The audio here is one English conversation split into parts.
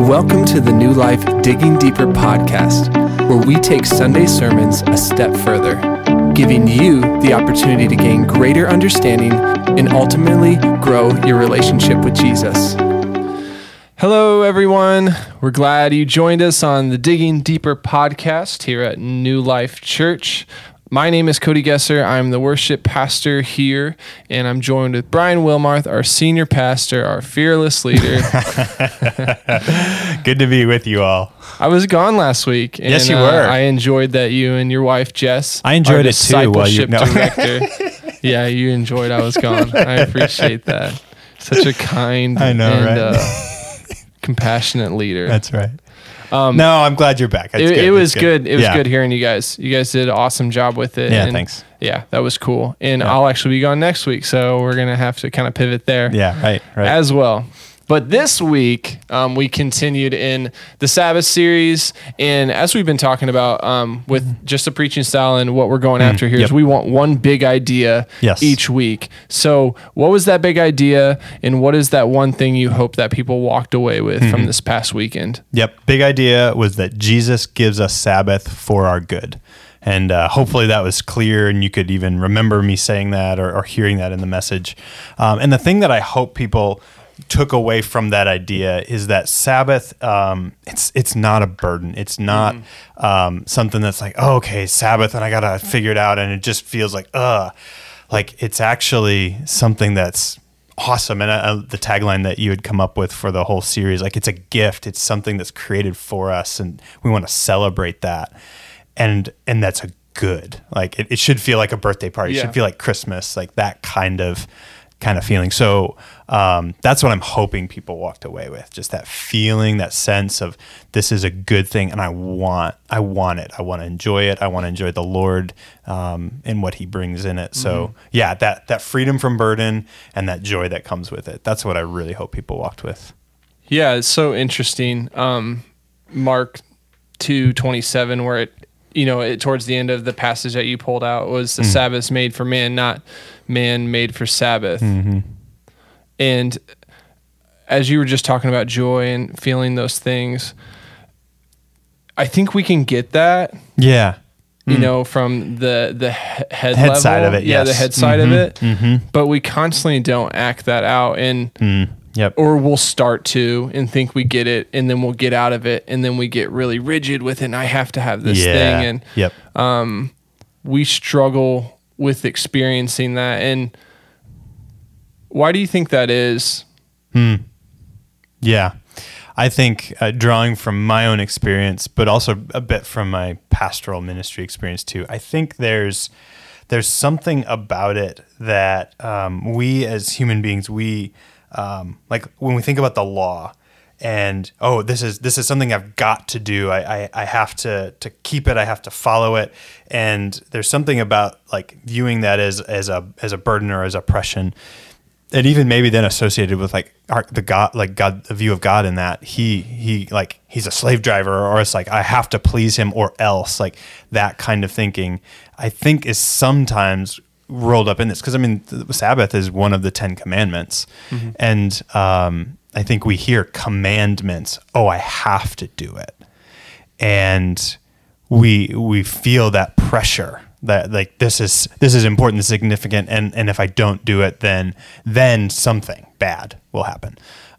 Welcome to the New Life Digging Deeper podcast, where we take Sunday sermons a step further, giving you the opportunity to gain greater understanding and ultimately grow your relationship with Jesus. Hello, everyone. We're glad you joined us on the Digging Deeper podcast here at New Life Church. My name is Cody Gesser. I'm the worship pastor here, and I'm joined with Brian Wilmarth, our senior pastor, our fearless leader. Good to be with you all. I was gone last week. And, Yes, you uh, were. I enjoyed that you and your wife Jess. I enjoyed it too while you- no. director. yeah, you enjoyed. I was gone. I appreciate that. Such a kind I know, and right? uh, compassionate leader. That's right. No, I'm glad you're back. Um, it, good. it was That's good. It was Yeah. good hearing you guys. You guys did an awesome job with it. Yeah, and thanks. Yeah, that was cool. And I'll actually be gone next week, so we're gonna have to kind of pivot there. Yeah, right, right. as well. But this week, um, we continued in the Sabbath series. And as we've been talking about um, with just the preaching style and what we're going after here, is yep. we want one big idea Yes. each week. So, what was that big idea? And what is that one thing you hope that people walked away with Mm-hmm. from this past weekend? Yep. Big idea was that Jesus gives us Sabbath for our good. And uh, hopefully that was clear, and you could even remember me saying that or, or hearing that in the message. Um, and the thing that I hope people took away from that idea is that Sabbath, um, it's it's not a burden. It's not um, something that's like, oh, okay, Sabbath, and I gotta figure it out, and it just feels like, uh, like it's actually something that's awesome. And uh, the tagline that you had come up with for the whole series like it's a gift. It's something that's created for us and we want to celebrate that. And and that's a good like it, it should feel like a birthday party. It should feel like christmas like that kind of kind of feeling. So um, that's what i'm hoping people walked away with just that feeling that sense of this is a good thing and i want i want it. I want to enjoy it. I want to enjoy the lord um, and what he brings in it. So yeah that that freedom from burden and that joy that comes with it. That's what i really hope people walked with. Yeah, it's so interesting. Um, Mark two twenty seven, where it, you know, it, towards the end of the passage that you pulled out was the mm-hmm. Sabbath made for man, not man made for Sabbath. Mm-hmm. And as you were just talking about joy and feeling those things, I think we can get that, yeah you mm. know, from the the head, Head level. side of it, yeah, the head side of mm-hmm. it. mm-hmm. But we constantly don't act that out, and mm. Yep or we'll start to and think we get it and then we'll get out of it and then we get really rigid with it and I have to have this yeah thing and yep we struggle with experiencing that and why do you think that is? Hmm. Yeah. I think uh, drawing from my own experience, but also a bit from my pastoral ministry experience too, I think there's there's something about it that um, we as human beings, we um, like when we think about the law and oh this is this is something I've got to do. I, I, I have to to keep it, I have to follow it. And there's something about like viewing that as as a as a burden or as oppression and even maybe then associated with like our, the God, like God, the view of God in that he he like he's a slave driver, or it's like I have to please him or else, like that kind of thinking. I think is sometimes rolled up in this because I mean the Sabbath is one of the Ten Commandments, and um, I think we hear commandments. Oh, I have to do it, and we we feel that pressure that like this is this is important this is significant and and if i don't do it then then something bad will happen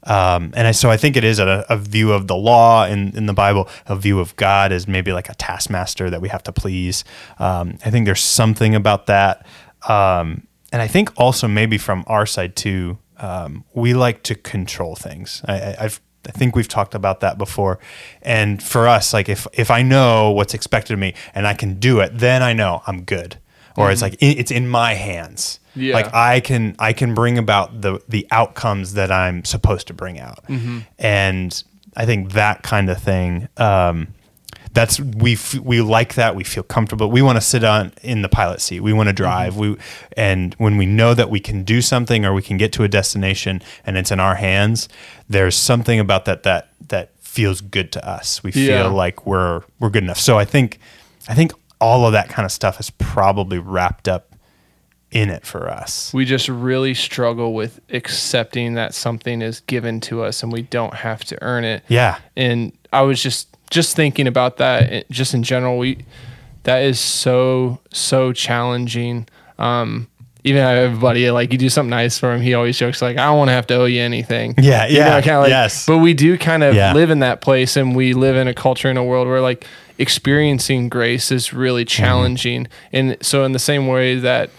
um, and I, so I think it is a, a view of the law in, in the Bible, a view of God as maybe like a taskmaster that we have to please. Um, I think there's something about that. Um, and I think also maybe from our side too, um, we like to control things. I, I, I've I think we've talked about that before. And for us, like if if I know what's expected of me and I can do it, then I know I'm good. Or it's like i- it's in my hands. Yeah. Like I can I can bring about the the outcomes that I'm supposed to bring out. And I think that kind of thing um, that's we f- we like that we feel comfortable we want to sit on in the pilot seat we want to drive mm-hmm. we and when we know that we can do something or we can get to a destination and it's in our hands there's something about that that that feels good to us we Yeah. feel like we're we're good enough so i think i think all of that kind of stuff is probably wrapped up in it for us. We just really struggle with accepting that something is given to us and we don't have to earn it. Yeah. And I was just just thinking about that eh, just in general we that is so so challenging. Um even I have a buddy like you do something nice for him, he always jokes like, "I don't want to have to owe you anything." Yeah, You know, yeah, kinda like- yes. But we do kind of Yeah. live in that place, and we live in a culture in a world where like experiencing grace is really Mm-hmm. challenging. And so, in the same way that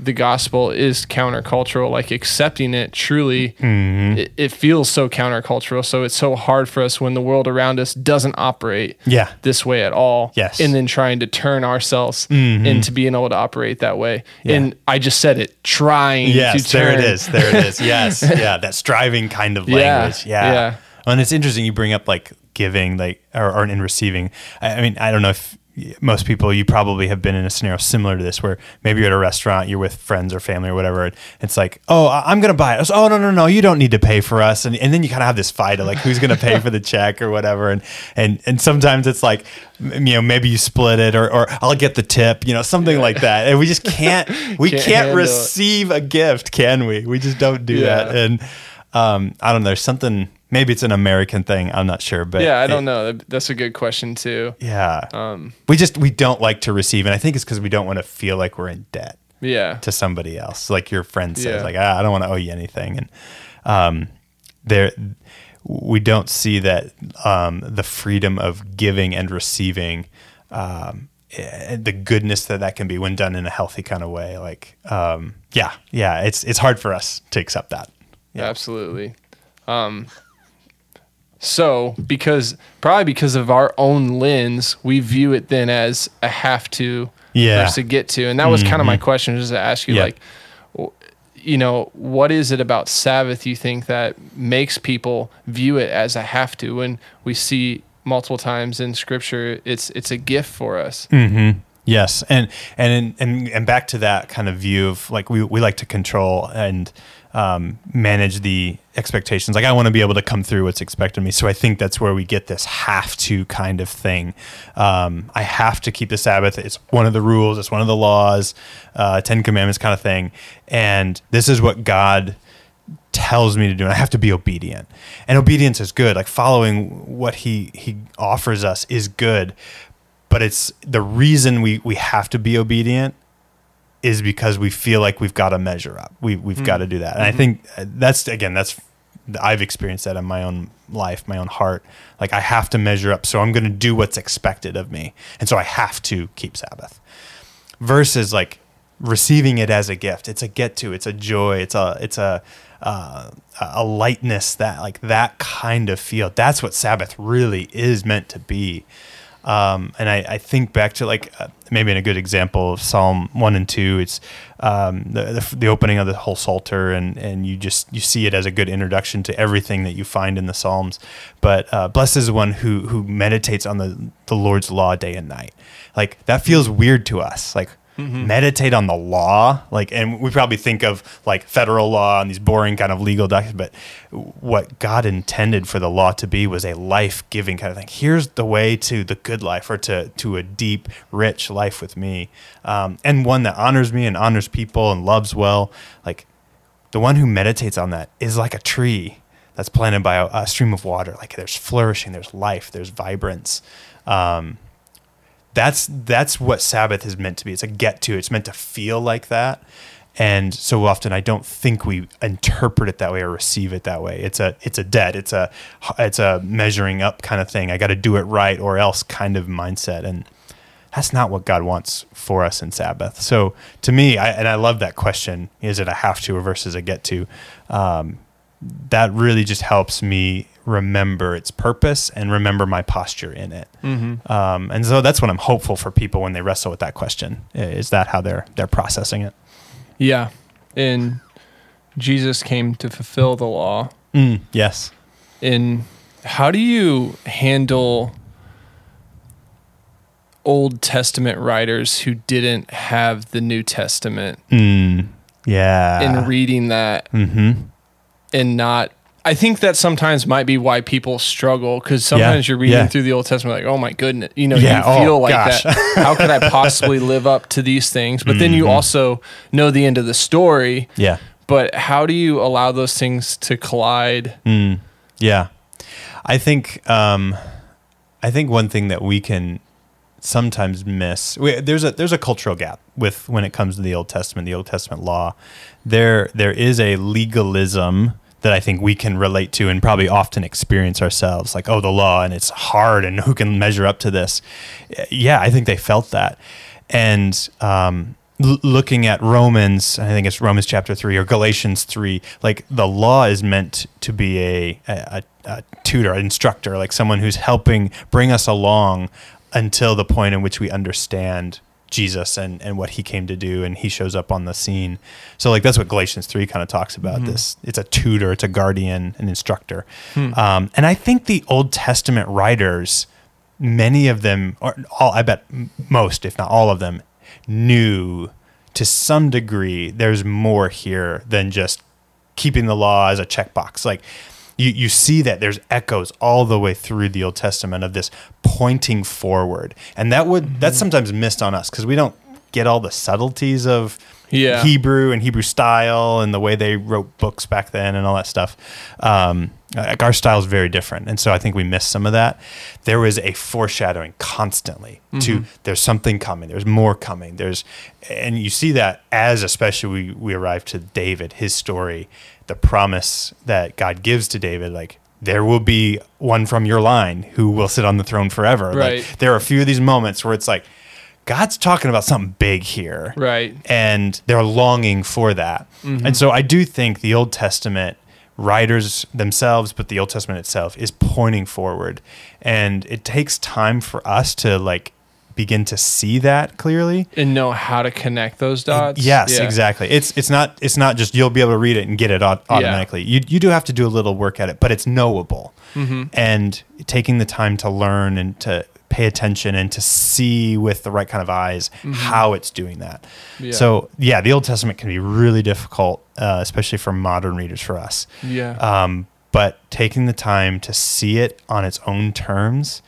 the gospel is countercultural, like accepting it truly, Mm-hmm. it, it feels so countercultural. So it's so hard for us when the world around us doesn't operate Yeah. this way at all. Yes. Mm-hmm. And then trying to turn ourselves into being able to operate that way. Yeah. And I just said it, trying Yes, to turn. there it is. There it is. Yes, yeah, that striving kind of Yeah, language. Yeah, yeah. And it's interesting you bring up like giving, like or, or in receiving. I, I mean, I don't know if most people you probably have been in a scenario similar to this where maybe you're at a restaurant you're with friends or family or whatever and it's like oh i'm gonna buy it. It's, oh no no no you don't need to pay for us. And, and then you kind of have this fight of like who's gonna pay for the check or whatever. And and and sometimes it's like you know maybe you split it or, or i'll get the tip you know something like that. And we just can't we Can't can't, handle it. receive a gift can we? We just don't do Yeah. that and um i don't know there's something maybe it's an american thing i'm not sure but Yeah, I it- don't know. That's a good question too. yeah Um, we just we don't like to receive and i think it's because we don't want to feel like we're in debt yeah. to somebody else like your friend says Yeah. like ah, i don't want to owe you anything and um there we don't see that um the freedom of giving and receiving um eh, the goodness that that can be when done in a healthy kind of way like um yeah yeah it's it's hard for us to accept that yeah Absolutely. Um, so because probably because of our own lens, we view it then as a have to Yeah. versus a get to, and that was kind of my question, just to ask you, Yeah. like, you know, what is it about Sabbath you think that makes people view it as a have to when we see multiple times in Scripture it's it's a gift for us. Mm-hmm. Yes, and and and and back to that kind of view of like we we like to control and um, manage the expectations. Like I want to be able to come through what's expected of me. So I think that's where we get this have to kind of thing. Um, I have to keep the Sabbath. It's one of the rules. It's one of the laws, uh, Ten Commandments kind of thing. And this is what God tells me to do and I have to be obedient. And obedience is good. Like following what he he offers us is good. But it's the reason we we have to be obedient is because we feel like we've got to measure up. We we've got to do that. And I think uh, that's again that's I've experienced that in my own life, my own heart. Like I have to measure up, so I'm going to do what's expected of me. And so I have to keep Sabbath versus like receiving it as a gift. It's a get to. It's a joy. It's a it's a uh, a lightness that like that kind of feel. That's what Sabbath really is meant to be. Um, and I, I think back to like uh, maybe in a good example of Psalm one and two. It's um, the, the the opening of the whole Psalter, and and you just you see it as a good introduction to everything that you find in the Psalms. But uh, blessed is the one who who meditates on the the Lord's law day and night. Like that feels weird to us. Like meditate on the law like and we probably think of like federal law and these boring kind of legal documents but what god intended for the law to be was a life-giving kind of thing. Here's the way to the good life or to to a deep rich life with me um, and one that honors me and honors people and loves well. Like the one who meditates on that is like a tree that's planted by a, a stream of water. Like there's flourishing there's life there's vibrance. Um, that's that's what Sabbath is meant to be. It's a get to. It's meant to feel like that. And so often I don't think we interpret it that way or receive it that way. It's a it's a debt. It's a it's a measuring up kind of thing. I got to do it right or else kind of mindset. And that's not what God wants for us in Sabbath. So to me, I, and I love that question: Is it a have to versus a get to? Um, that really just helps me remember its purpose and remember my posture in it. Um, and so that's what I'm hopeful for people when they wrestle with that question. Is that how they're they're processing it? Yeah. And Jesus came to fulfill the law. Mm, yes. And how do you handle Old Testament writers who didn't have the New Testament Mm, yeah. In reading that mm-hmm. And not I think that sometimes might be why people struggle because sometimes you're reading yeah. through the Old Testament like, oh my goodness, you know, Yeah, you oh, feel like gosh. that. How could I possibly live up to these things? But then you Mm-hmm. also know the end of the story. Yeah. But how do you allow those things to collide? Mm, yeah. I think um, I think one thing that we can sometimes miss we, there's a there's a cultural gap with when it comes to the Old Testament, the Old Testament law. There there is a legalism that I think we can relate to and probably often experience ourselves like oh the law and it's hard and who can measure up to this. Yeah, I think they felt that. And um, looking at Romans, I think it's Romans chapter three or Galatians three. Like the law is meant to be a, a, a tutor, an instructor, like someone who's helping bring us along until the point in which we understand Jesus and, and what he came to do, and he shows up on the scene. So like that's what Galatians three kind of talks about. This it's a tutor, it's a guardian, an instructor, um, and I think the Old Testament writers many of them, or all, I bet most, if not all of them, knew to some degree there's more here than just keeping the law as a checkbox. Like you, you see that there's echoes all the way through the Old Testament of this pointing forward, and that would that's sometimes missed on us because we don't get all the subtleties of Yeah. Hebrew and Hebrew style and the way they wrote books back then and all that stuff. Um, like our style is very different, and so I think we missed some of that. There was a foreshadowing constantly to there's something coming, there's more coming, there's, and you see that as especially we we arrive to David, his story, the promise that God gives to David, like. There will be one from your line who will sit on the throne forever. Like, Right. there are a few of these moments where it's like, God's talking about something big here Right. and they're longing for that. Mm-hmm. And so I do think the Old Testament writers themselves, but the Old Testament itself is pointing forward. And it takes time for us to like begin to see that clearly. And know how to connect those dots. Yes, Yeah. exactly. It's it's not it's not just you'll be able to read it and get it au- automatically. You you do have to do a little work at it, but it's knowable. Mm-hmm. And taking the time to learn and to pay attention and to see with the right kind of eyes how it's doing that. Mm-hmm. Yeah. So yeah, the Old Testament can be really difficult, uh, especially for modern readers for us. Yeah. Um, but taking the time to see it on its own terms,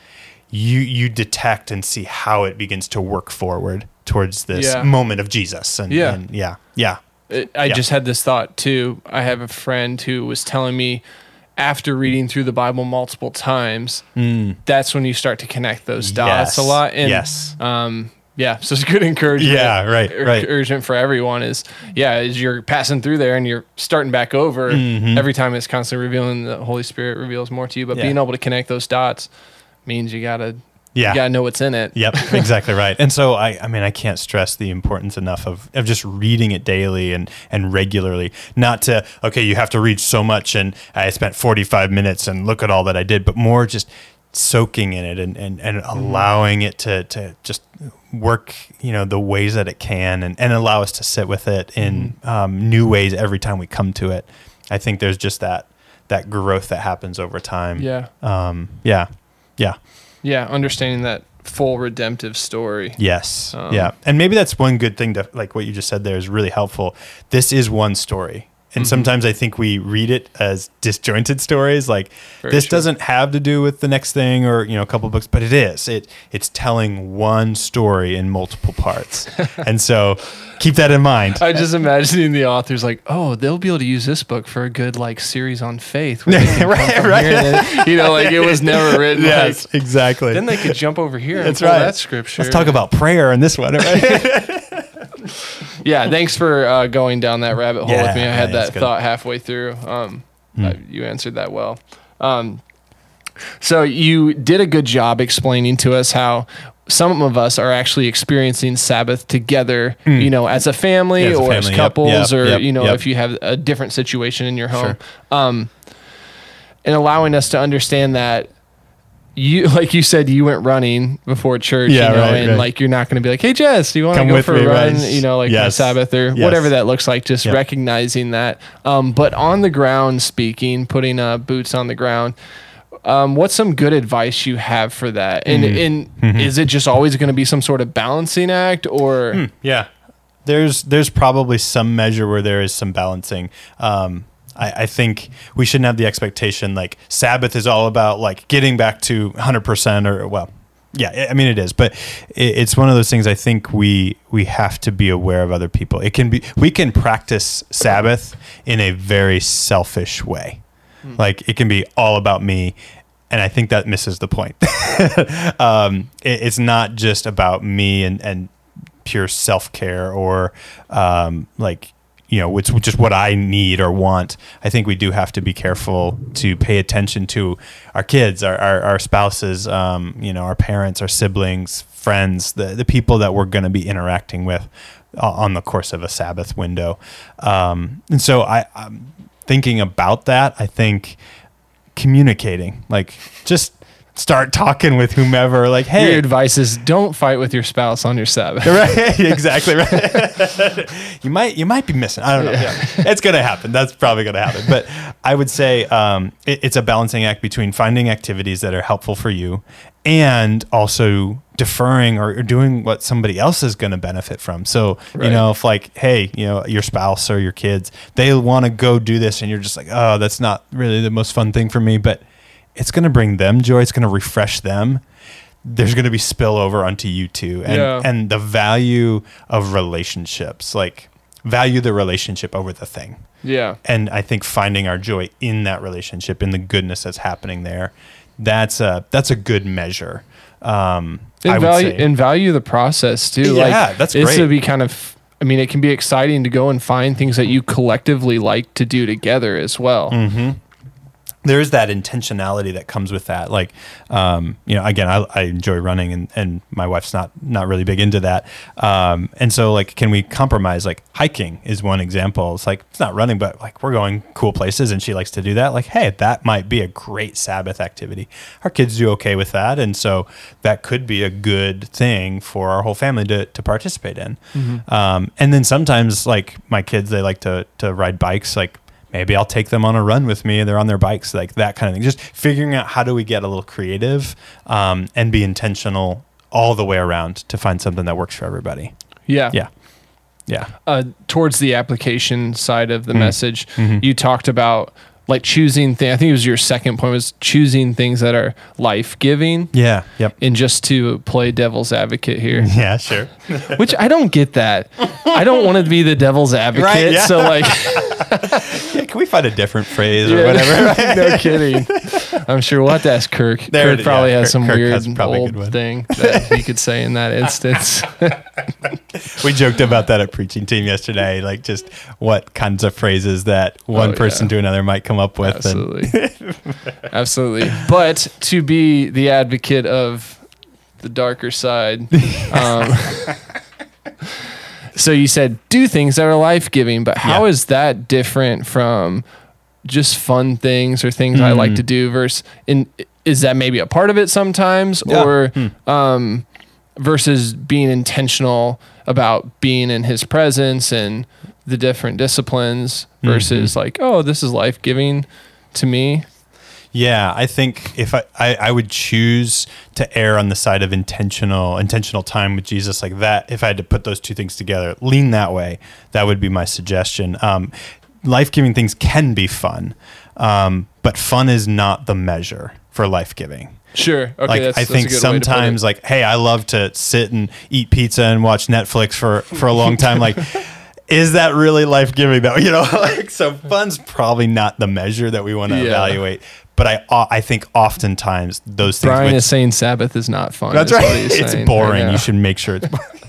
you you detect and see how it begins to work forward towards this Yeah. moment of Jesus. And Yeah. and yeah, yeah, It, I Yeah. just had this thought too. I have a friend who was telling me after reading through the Bible multiple times, that's when you start to connect those dots Yes. a lot. And Yes. um, yeah, so it's good encouragement. Yeah, right, right. Encouragement for everyone is yeah, as you're passing through there and you're starting back over, every time it's constantly revealing the Holy Spirit reveals more to you. But Yeah. being able to connect those dots means you gotta yeah. you gotta know what's in it. Yep, exactly right. And so I, I mean, I can't stress the importance enough of, of just reading it daily and, and regularly. Not to, okay, you have to read so much and I spent 45 minutes and look at all that I did, but more just soaking in it and, and, and allowing it to, to just work, you know, the ways that it can and, and allow us to sit with it in um, new ways every time we come to it. I think there's just that, that growth that happens over time. Yeah. Um, yeah. Yeah. Yeah. Understanding that full redemptive story. Yes. Um, yeah. And maybe that's one good thing to like what you just said there is really helpful. This is one story. And Mm-hmm. sometimes I think we read it as disjointed stories like Very this true. doesn't have to do with the next thing or you know a couple books but it is. It it's telling one story in multiple parts. and so keep that in mind. I'm just imagining the author's like, oh, they'll be able to use this book for a good like series on faith. where they can come Right, right. then- you know, like it was never written. yes, Like, exactly. then they could jump over here That's right. that scripture. Let's talk about prayer in this one, right? Yeah, thanks for uh, going down that rabbit hole Yeah, with me. I had yeah, that thought halfway through. Um, uh, you answered that well. Um, so you did a good job explaining to us how some of us are actually experiencing Sabbath together, you know, as a family. Yeah, as a or as family, yep, couples, yep, or yep, you know, yep. if you have a different situation in your home, Sure. um, and allowing us to understand that. You like you said you went running before church, Yeah, you know, right, and right. like you're not going to be like, "Hey Jess, do you want to go for a run?" right. You know, like on Yes. Sabbath or Yes. whatever that looks like. Just Yep. recognizing that. Um, but on the ground, speaking, putting uh, boots on the ground. Um, what's some good advice you have for that? And Mm-hmm. is it just always going to be some sort of balancing act, or Hmm. Yeah, there's there's probably some measure where there is some balancing. Um, I, I think we shouldn't have the expectation like Sabbath is all about like getting back to 100% or, well, yeah, I mean it is, but it's one of those things. I think we we have to be aware of other people. It can be we can practice Sabbath in a very selfish way, mm. like it can be all about me, and I think that misses the point. um, it, it's not just about me and and pure self care or um, like you know, it's just what I need or want. I think we do have to be careful to pay attention to our kids, our, our, our spouses, um, you know, our parents, our siblings, friends, the, the people that we're going to be interacting with on the course of a Sabbath window. Um, and so I, I'm thinking about that. I think communicating, like just start talking with whomever. Like, hey, your advice is don't fight with your spouse on your Sabbath. right? Exactly. Right. you might you might be missing. I don't know. Yeah. It's gonna happen. That's probably gonna happen. But I would say um, it, it's a balancing act between finding activities that are helpful for you and also deferring or, doing what somebody else is going to benefit from. So, right. you know, if like, hey, you know, your spouse or your kids, they want to go do this and you're just like, oh, that's not really the most fun thing for me. But it's going to bring them joy. It's going to refresh them. There's going to be spillover onto you too, and yeah. and the value of relationships, like value the relationship over the thing. Yeah. And I think finding our joy in that relationship, in the goodness that's happening there, that's a that's a good measure. Um, and I value and value the process too. Yeah, like, that's great. It's to be kind of. I mean, it can be exciting to go and find things that you collectively like to do together as well. Mm-hmm there is that intentionality that comes with that. Like, um, you know, again, I, I, enjoy running and, and my wife's not, not really big into that. Um, and so like, can we compromise? Like hiking is one example. It's like, it's not running, but like we're going cool places and she likes to do that. Like, Hey, that might be a great Sabbath activity. Our kids do okay with that. And so that could be a good thing for our whole family to, to participate in. Mm-hmm. Um, and then sometimes like my kids, they like to, to ride bikes. Like maybe I'll take them on a run with me. They're on their bikes, like that kind of thing. Just figuring out how do we get a little creative um, and be intentional all the way around to find something that works for everybody. Yeah. Yeah. Yeah. Uh, towards the application side of the mm-hmm. message, mm-hmm. you talked about like choosing things. I think it was your second point was choosing things that are life giving. Yeah. Yep. And just to play devil's advocate here. Yeah, sure. Which I don't get that. I don't want to be the devil's advocate. Right, yeah. So like, yeah, can we find a different phrase or whatever? no kidding. I'm sure we'll have to ask Kirk. There Kirk probably yeah, has some Kirk weird has old thing that he could say in that instance. we joked about that at preaching team yesterday, like just what kinds of phrases that one oh, person to another might come up with. Absolutely. Absolutely. But to be the advocate of the darker side. Um, so you said do things that are life giving, but how yeah. is that different from just fun things or things mm. I like to hmm. do versus in is that maybe a part of it sometimes yeah. or mm. um, versus being intentional about being in his presence and the different disciplines versus mm-hmm. like oh this is life giving to me yeah, I think if I, I, I, would choose to err on the side of intentional intentional time with Jesus like that, if I had to put those two things together, lean that way, that would be my suggestion. Um, life giving things can be fun, um, but fun is not the measure for life giving. Sure. Okay. Like that's, I think sometimes, like, hey, I love to sit and eat pizza and watch Netflix for for a long time. Like, is that really life giving though? You know, like so fun's probably not the measure that we want to yeah. evaluate but I uh, I think oftentimes those things. Brian is saying Sabbath is not fun. That's right. it's saying. boring. You should make sure it's.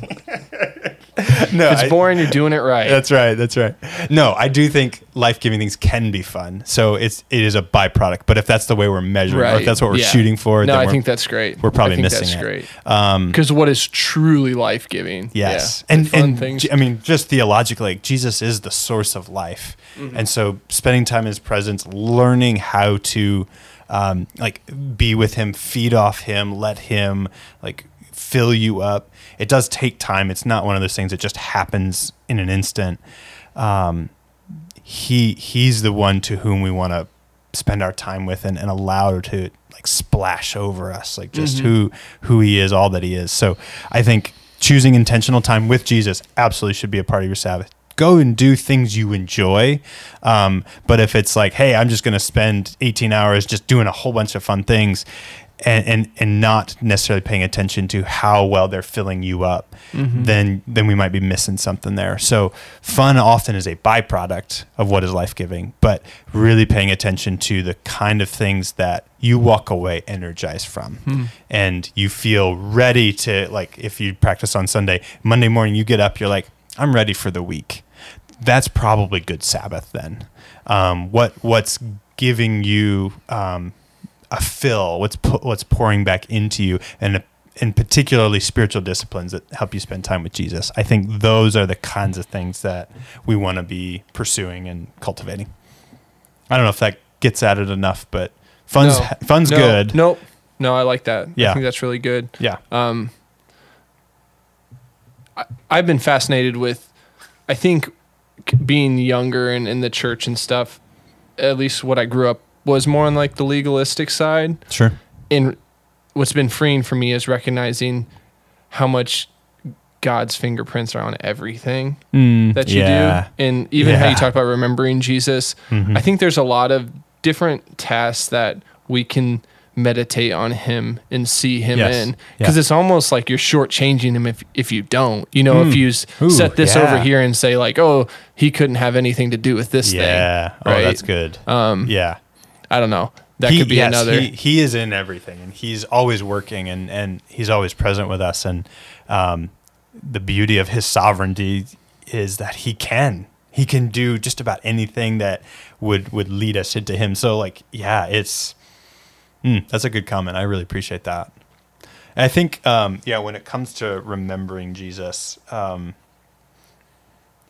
no, it's I, boring. You're doing it right. That's right. That's right. No, I do think life giving things can be fun. So it's it is a byproduct. But if that's the way we're measuring, right. or if that's what we're yeah. shooting for, no, I think that's great. We're probably missing that's it. great. Because um, what is truly life giving? Yes, yeah. and and things. I mean, just theologically, like, Jesus is the source of life, mm-hmm. and so spending time in His presence, learning how to. Um, like be with him, feed off him, let him like fill you up it does take time. It's not one of those things that just happens in an instant. Um, he he's the one to whom we want to spend our time with and, and allow to like splash over us, like just mm-hmm. who who he is, all that he is. So I think choosing intentional time with Jesus absolutely should be a part of your Sabbath. Go and do things you enjoy. Um, but if it's like, hey, I'm just going to spend 18 hours just doing a whole bunch of fun things, and and, and not necessarily paying attention to how well they're filling you up, Mm-hmm. then then we might be missing something there. So fun often is a byproduct of what is life giving, but really paying attention to the kind of things that you walk away energized from, Hmm. and you feel ready to like if you practice on Sunday, Monday morning you get up, you're like, I'm ready for the week. That's probably good Sabbath then. Um, what what's giving you um, a fill, what's pu- what's pouring back into you, and in particularly spiritual disciplines that help you spend time with Jesus. I think those are the kinds of things that we want to be pursuing and cultivating. I don't know if that gets at it enough, but fun's No. fun's No, good. Nope. No, I like that. Yeah. I think that's really good. Yeah. Um, I, I've been fascinated with, I think, being younger and in the church and stuff. At least what I grew up was more on like the legalistic side. Sure. And what's been freeing for me is recognizing how much God's fingerprints are on everything that you yeah. do. And even how you talk about remembering Jesus, Mhm. I think there's a lot of different tasks that we can meditate on him and see him Yes. in because Yeah. it's almost like you're shortchanging him if if you don't you know if Mm. you s- Ooh, set this yeah. over here and say like oh he couldn't have anything to do with this thing. Yeah. thing Oh, that's good. um yeah. i don't know that He- could be yes, another He, he is in everything, and he's always working, and and he's always present with us. And um, the beauty of his sovereignty is that he can he can do just about anything that would would lead us into him. So like, yeah, it's mm, that's a good comment. I really appreciate that. And I think, um, yeah, when it comes to remembering Jesus, um,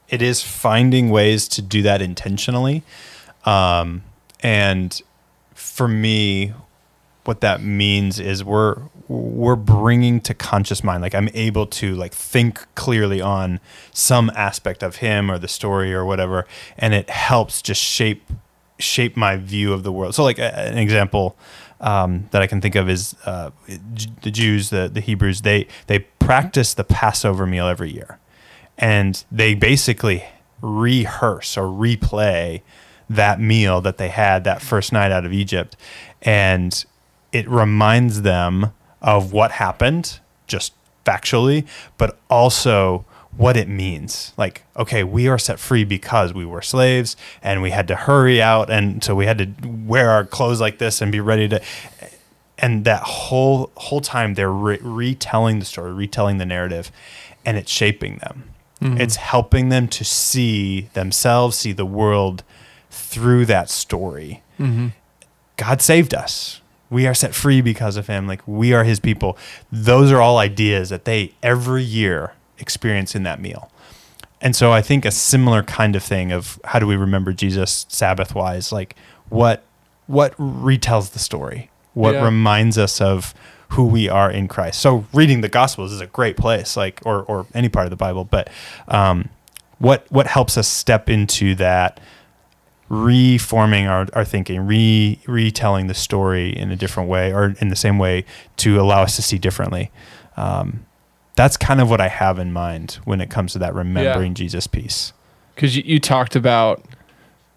it is finding ways to do that intentionally. Um, and for me, what that means is we're we're bringing to conscious mind like i'm able to like think clearly on some aspect of him or the story or whatever and it helps just shape shape my view of the world so like an example um, that i can think of is uh, the jews the, the hebrews they they practice the passover meal every year and they basically rehearse or replay that meal that they had that first night out of Egypt. And it reminds them of what happened, just factually, but also what it means. Like, okay, we are set free because we were slaves and we had to hurry out. And so we had to wear our clothes like this and be ready to. And that whole whole time they're re- retelling the story, retelling the narrative, and it's shaping them. Mm-hmm. It's helping them to see themselves, see the world through that story. Mm-hmm. God saved us. We are set free because of him. Like we are his people. Those are all ideas that they every year experience in that meal. And so I think a similar kind of thing of how do we remember Jesus Sabbath wise, like what what retells the story? What Yeah. reminds us of who we are in Christ. So reading the gospels is a great place, like or or any part of the Bible, but um what what helps us step into that reforming our, our thinking, re retelling the story in a different way or in the same way to allow us to see differently. Um, that's kind of what I have in mind when it comes to that remembering Jesus piece. because you, you talked about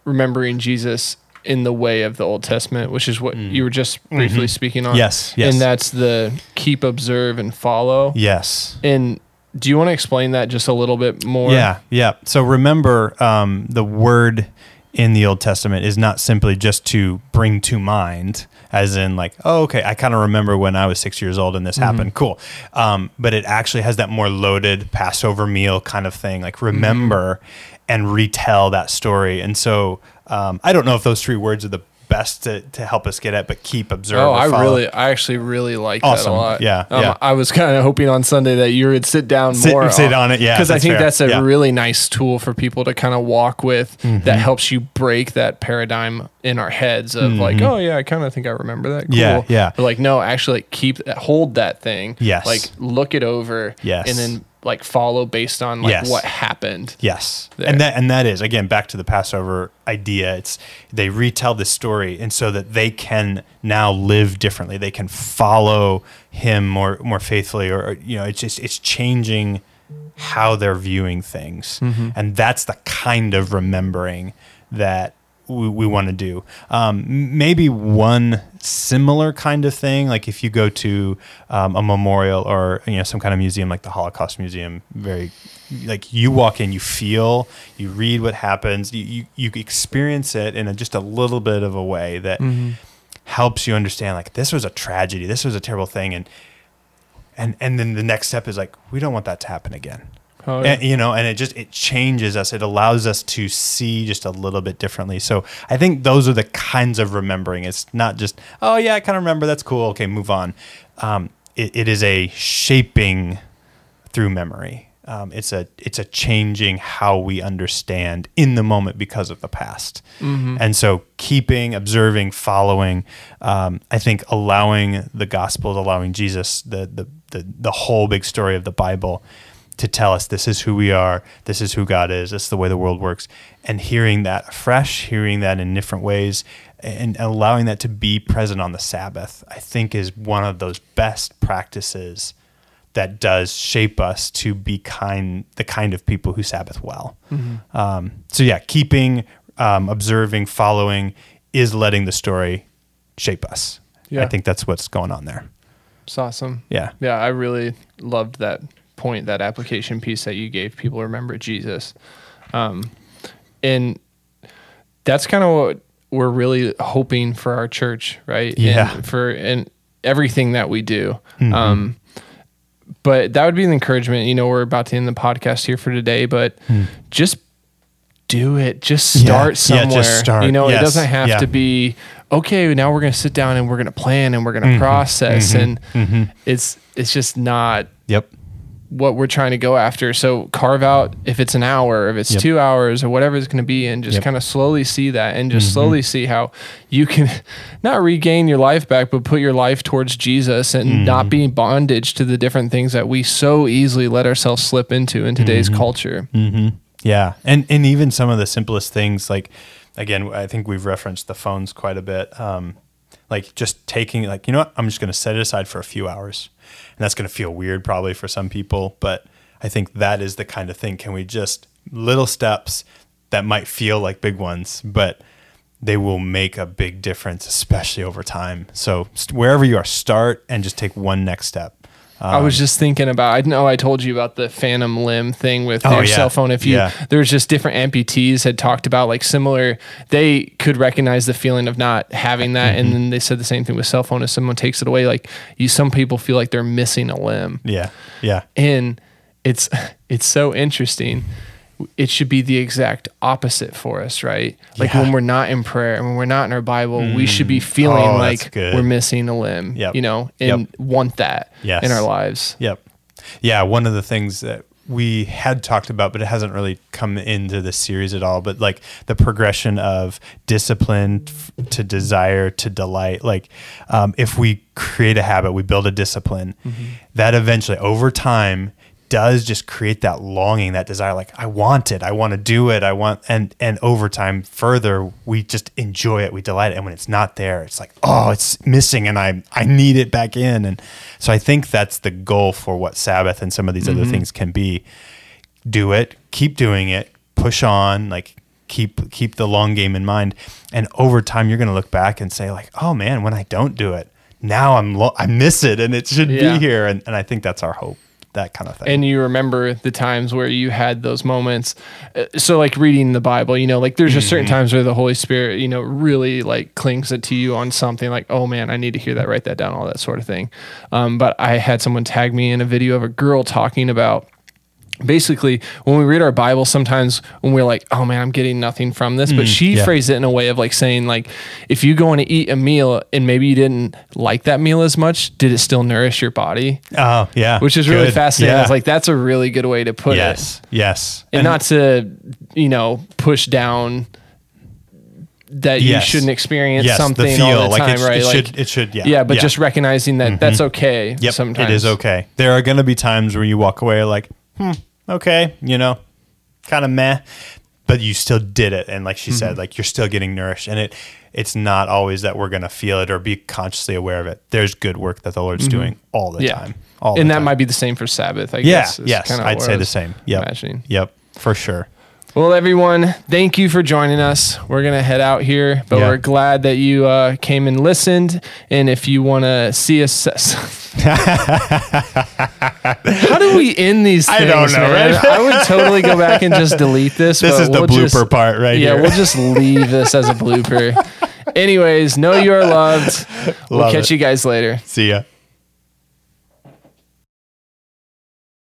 remembering jesus in the way of the old testament which is what Mm. you were just briefly Mhm. speaking on Yes, yes. and that's the keep observe and follow Yes. and do you want to explain that just a little bit more Yeah, yeah. So remember, um, the word in the Old Testament is not simply just to bring to mind, as in like, oh, okay, I kind of remember when I was six years old and this happened. Cool. Um, but it actually has that more loaded Passover meal kind of thing, like remember and retell that story. And so um, I don't know if those three words are the best to, to help us get at, but keep observe. Oh, I really, I actually really like that a lot. Yeah, um, yeah. I was kind of hoping on Sunday that you would sit down Sit- more, sit on it, yeah, because I think fair. that's a Yeah. really nice tool for people to kind of walk with. Mm-hmm. That helps you break that paradigm in our heads of like, oh yeah, I kind of think I remember that. Cool. Mm-hmm. Yeah, yeah. But like, no, actually, like, keep hold that thing. Yes. Like, look it over. Yes. And then like follow based on like Yes. what happened. Yes, there. and that and that is again back to the Passover idea. It's they retell the story, and so that they can now live differently. They can follow Him more more faithfully, or or, you know, it's just it's changing how they're viewing things. Mm-hmm. And that's the kind of remembering that we, we want to do. Um, maybe one similar kind of thing, like if you go to um, a memorial or you know some kind of museum like the Holocaust Museum, very like you walk in, you feel, you read what happens, you you, you experience it in a, just a little bit of a way that helps you understand like this was a tragedy, this was a terrible thing, and and and then the next step is like we don't want that to happen again Oh, yeah. and, you know and it just it changes us. It allows us to see just a little bit differently. So i think those are the kinds of remembering. It's not just oh yeah i kind of remember. That's cool. Okay move on. Um, it, it is a shaping through memory. Um, it's a it's a changing how we understand in the moment because of the past. And so keeping observing following um, i think allowing the gospels allowing jesus the, the the the whole big story of the bible to tell us this is who we are, this is who God is, this is the way the world works, and hearing that fresh, hearing that in different ways, and allowing that to be present on the Sabbath, I think is one of those best practices that does shape us to be kind, the kind of people who Sabbath well. Um, so yeah, keeping, um, observing, following is letting the story shape us. Yeah. I think that's what's going on there. It's awesome. Yeah. Yeah, I really loved that point, that application piece that you gave people remember Jesus. Um, and that's kind of what we're really hoping for our church, right? Yeah. And for and everything that we do. Mm-hmm. Um, but that would be an encouragement. You know, we're about to end the podcast here for today, but just do it. Just. Yeah. start Yeah, somewhere. just start. You know, Yes. it doesn't have Yeah. to be okay. Now we're going to sit down and we're going to plan and we're going to Mm-hmm. process, and it's it's just not Yep. What we're trying to go after. So carve out if it's an hour, if it's Yep. two hours, or whatever it's going to be, and just Yep. Mm-hmm. kind of slowly see that, and just slowly see how you can not regain your life back, but put your life towards Jesus and Mm-hmm. not be in bondage to the different things that we so easily let ourselves slip into in today's Mm-hmm. culture. Yeah, and and even some of the simplest things, like again, I think we've referenced the phones quite a bit. Um, like just taking, like you know what, I'm just going to set it aside for a few hours, and that's going to feel weird probably for some people, but I think that is the kind of thing. Can we just little steps that might feel like big ones, but they will make a big difference, especially over time. So wherever you are, start and just take one next step. I was just thinking about. I know I told you about the phantom limb thing with Oh, your yeah. cell phone. If you Yeah. there's just different amputees had talked about like similar. They could recognize the feeling of not having that, Mm-hmm. and then they said the same thing with cell phone. If someone takes it away, like you, some people feel like they're missing a limb, Yeah, yeah, and it's it's so interesting. It should be the exact opposite for us, right? Like Yeah. when we're not in prayer and when we're not in our Bible, we should be feeling Oh, like we're missing a limb, Yep. you know, and Yep. want that Yes. in our lives. Yep. Yeah, one of the things that we had talked about, but it hasn't really come into this series at all. But like the progression of discipline to desire to delight. Like um, if we create a habit, we build a discipline, that eventually over time does just create that longing, that desire. Like I want it, I want to do it, I want, and and over time, further, we just enjoy it, we delight it, and when it's not there, it's like, oh, it's missing, and I I need it back in, and so I think that's the goal for what Sabbath and some of these other mm-hmm. things can be. Do it, keep doing it, push on, like keep keep the long game in mind, and over time, you're going to look back and say, like, oh man, when I don't do it, now I'm lo- I miss it, and it should Yeah. be here, and and I think that's our hope, that kind of thing. and you remember the times where you had those moments Uh, so like reading the bible you know like there's just Mm-hmm. certain times where the holy spirit you know really like clings it to you on something like oh man i need to hear that write that down all that sort of thing um, but i had someone tag me in a video of a girl talking about basically when we read our bible sometimes when we're like oh man i'm getting nothing from this but she Mm, yeah. phrased it in a way of like saying like if you go and eat a meal and maybe you didn't like that meal as much did it still nourish your body oh yeah, which is really Good. fascinating. I Yeah. was like, that's a really good way to put it. yes, yes, it. And, not to, you know, push down that you shouldn't experience yes, something the feel all the like time, it, sh- right? it like, should, it should, yeah, yeah, but just recognizing that that's okay Yep, sometimes. it is okay. There are going to be times where you walk away like, hmm, okay, you know, kind of meh, but you still did it, and like she Mm-hmm. said, like you're still getting nourished, and it it's not always that we're going to feel it or be consciously aware of it. There's good work that the Lord's doing all the Mm-hmm. Yeah. time. All and that time. might be the same for Sabbath, I yeah, guess. yes, I'd say the same. Yep, Imagining. yep, for sure. Well, everyone, thank you for joining us. We're going to head out here, but Yeah. we're glad that you uh, came and listened. And if you want to see us. How do we end these things? I don't know, man? right? I would totally go back and just delete this. This is the we'll blooper just- part right yeah, here. we'll just leave this as a blooper. Anyways, know you are loved. We'll catch it. you guys later. See ya.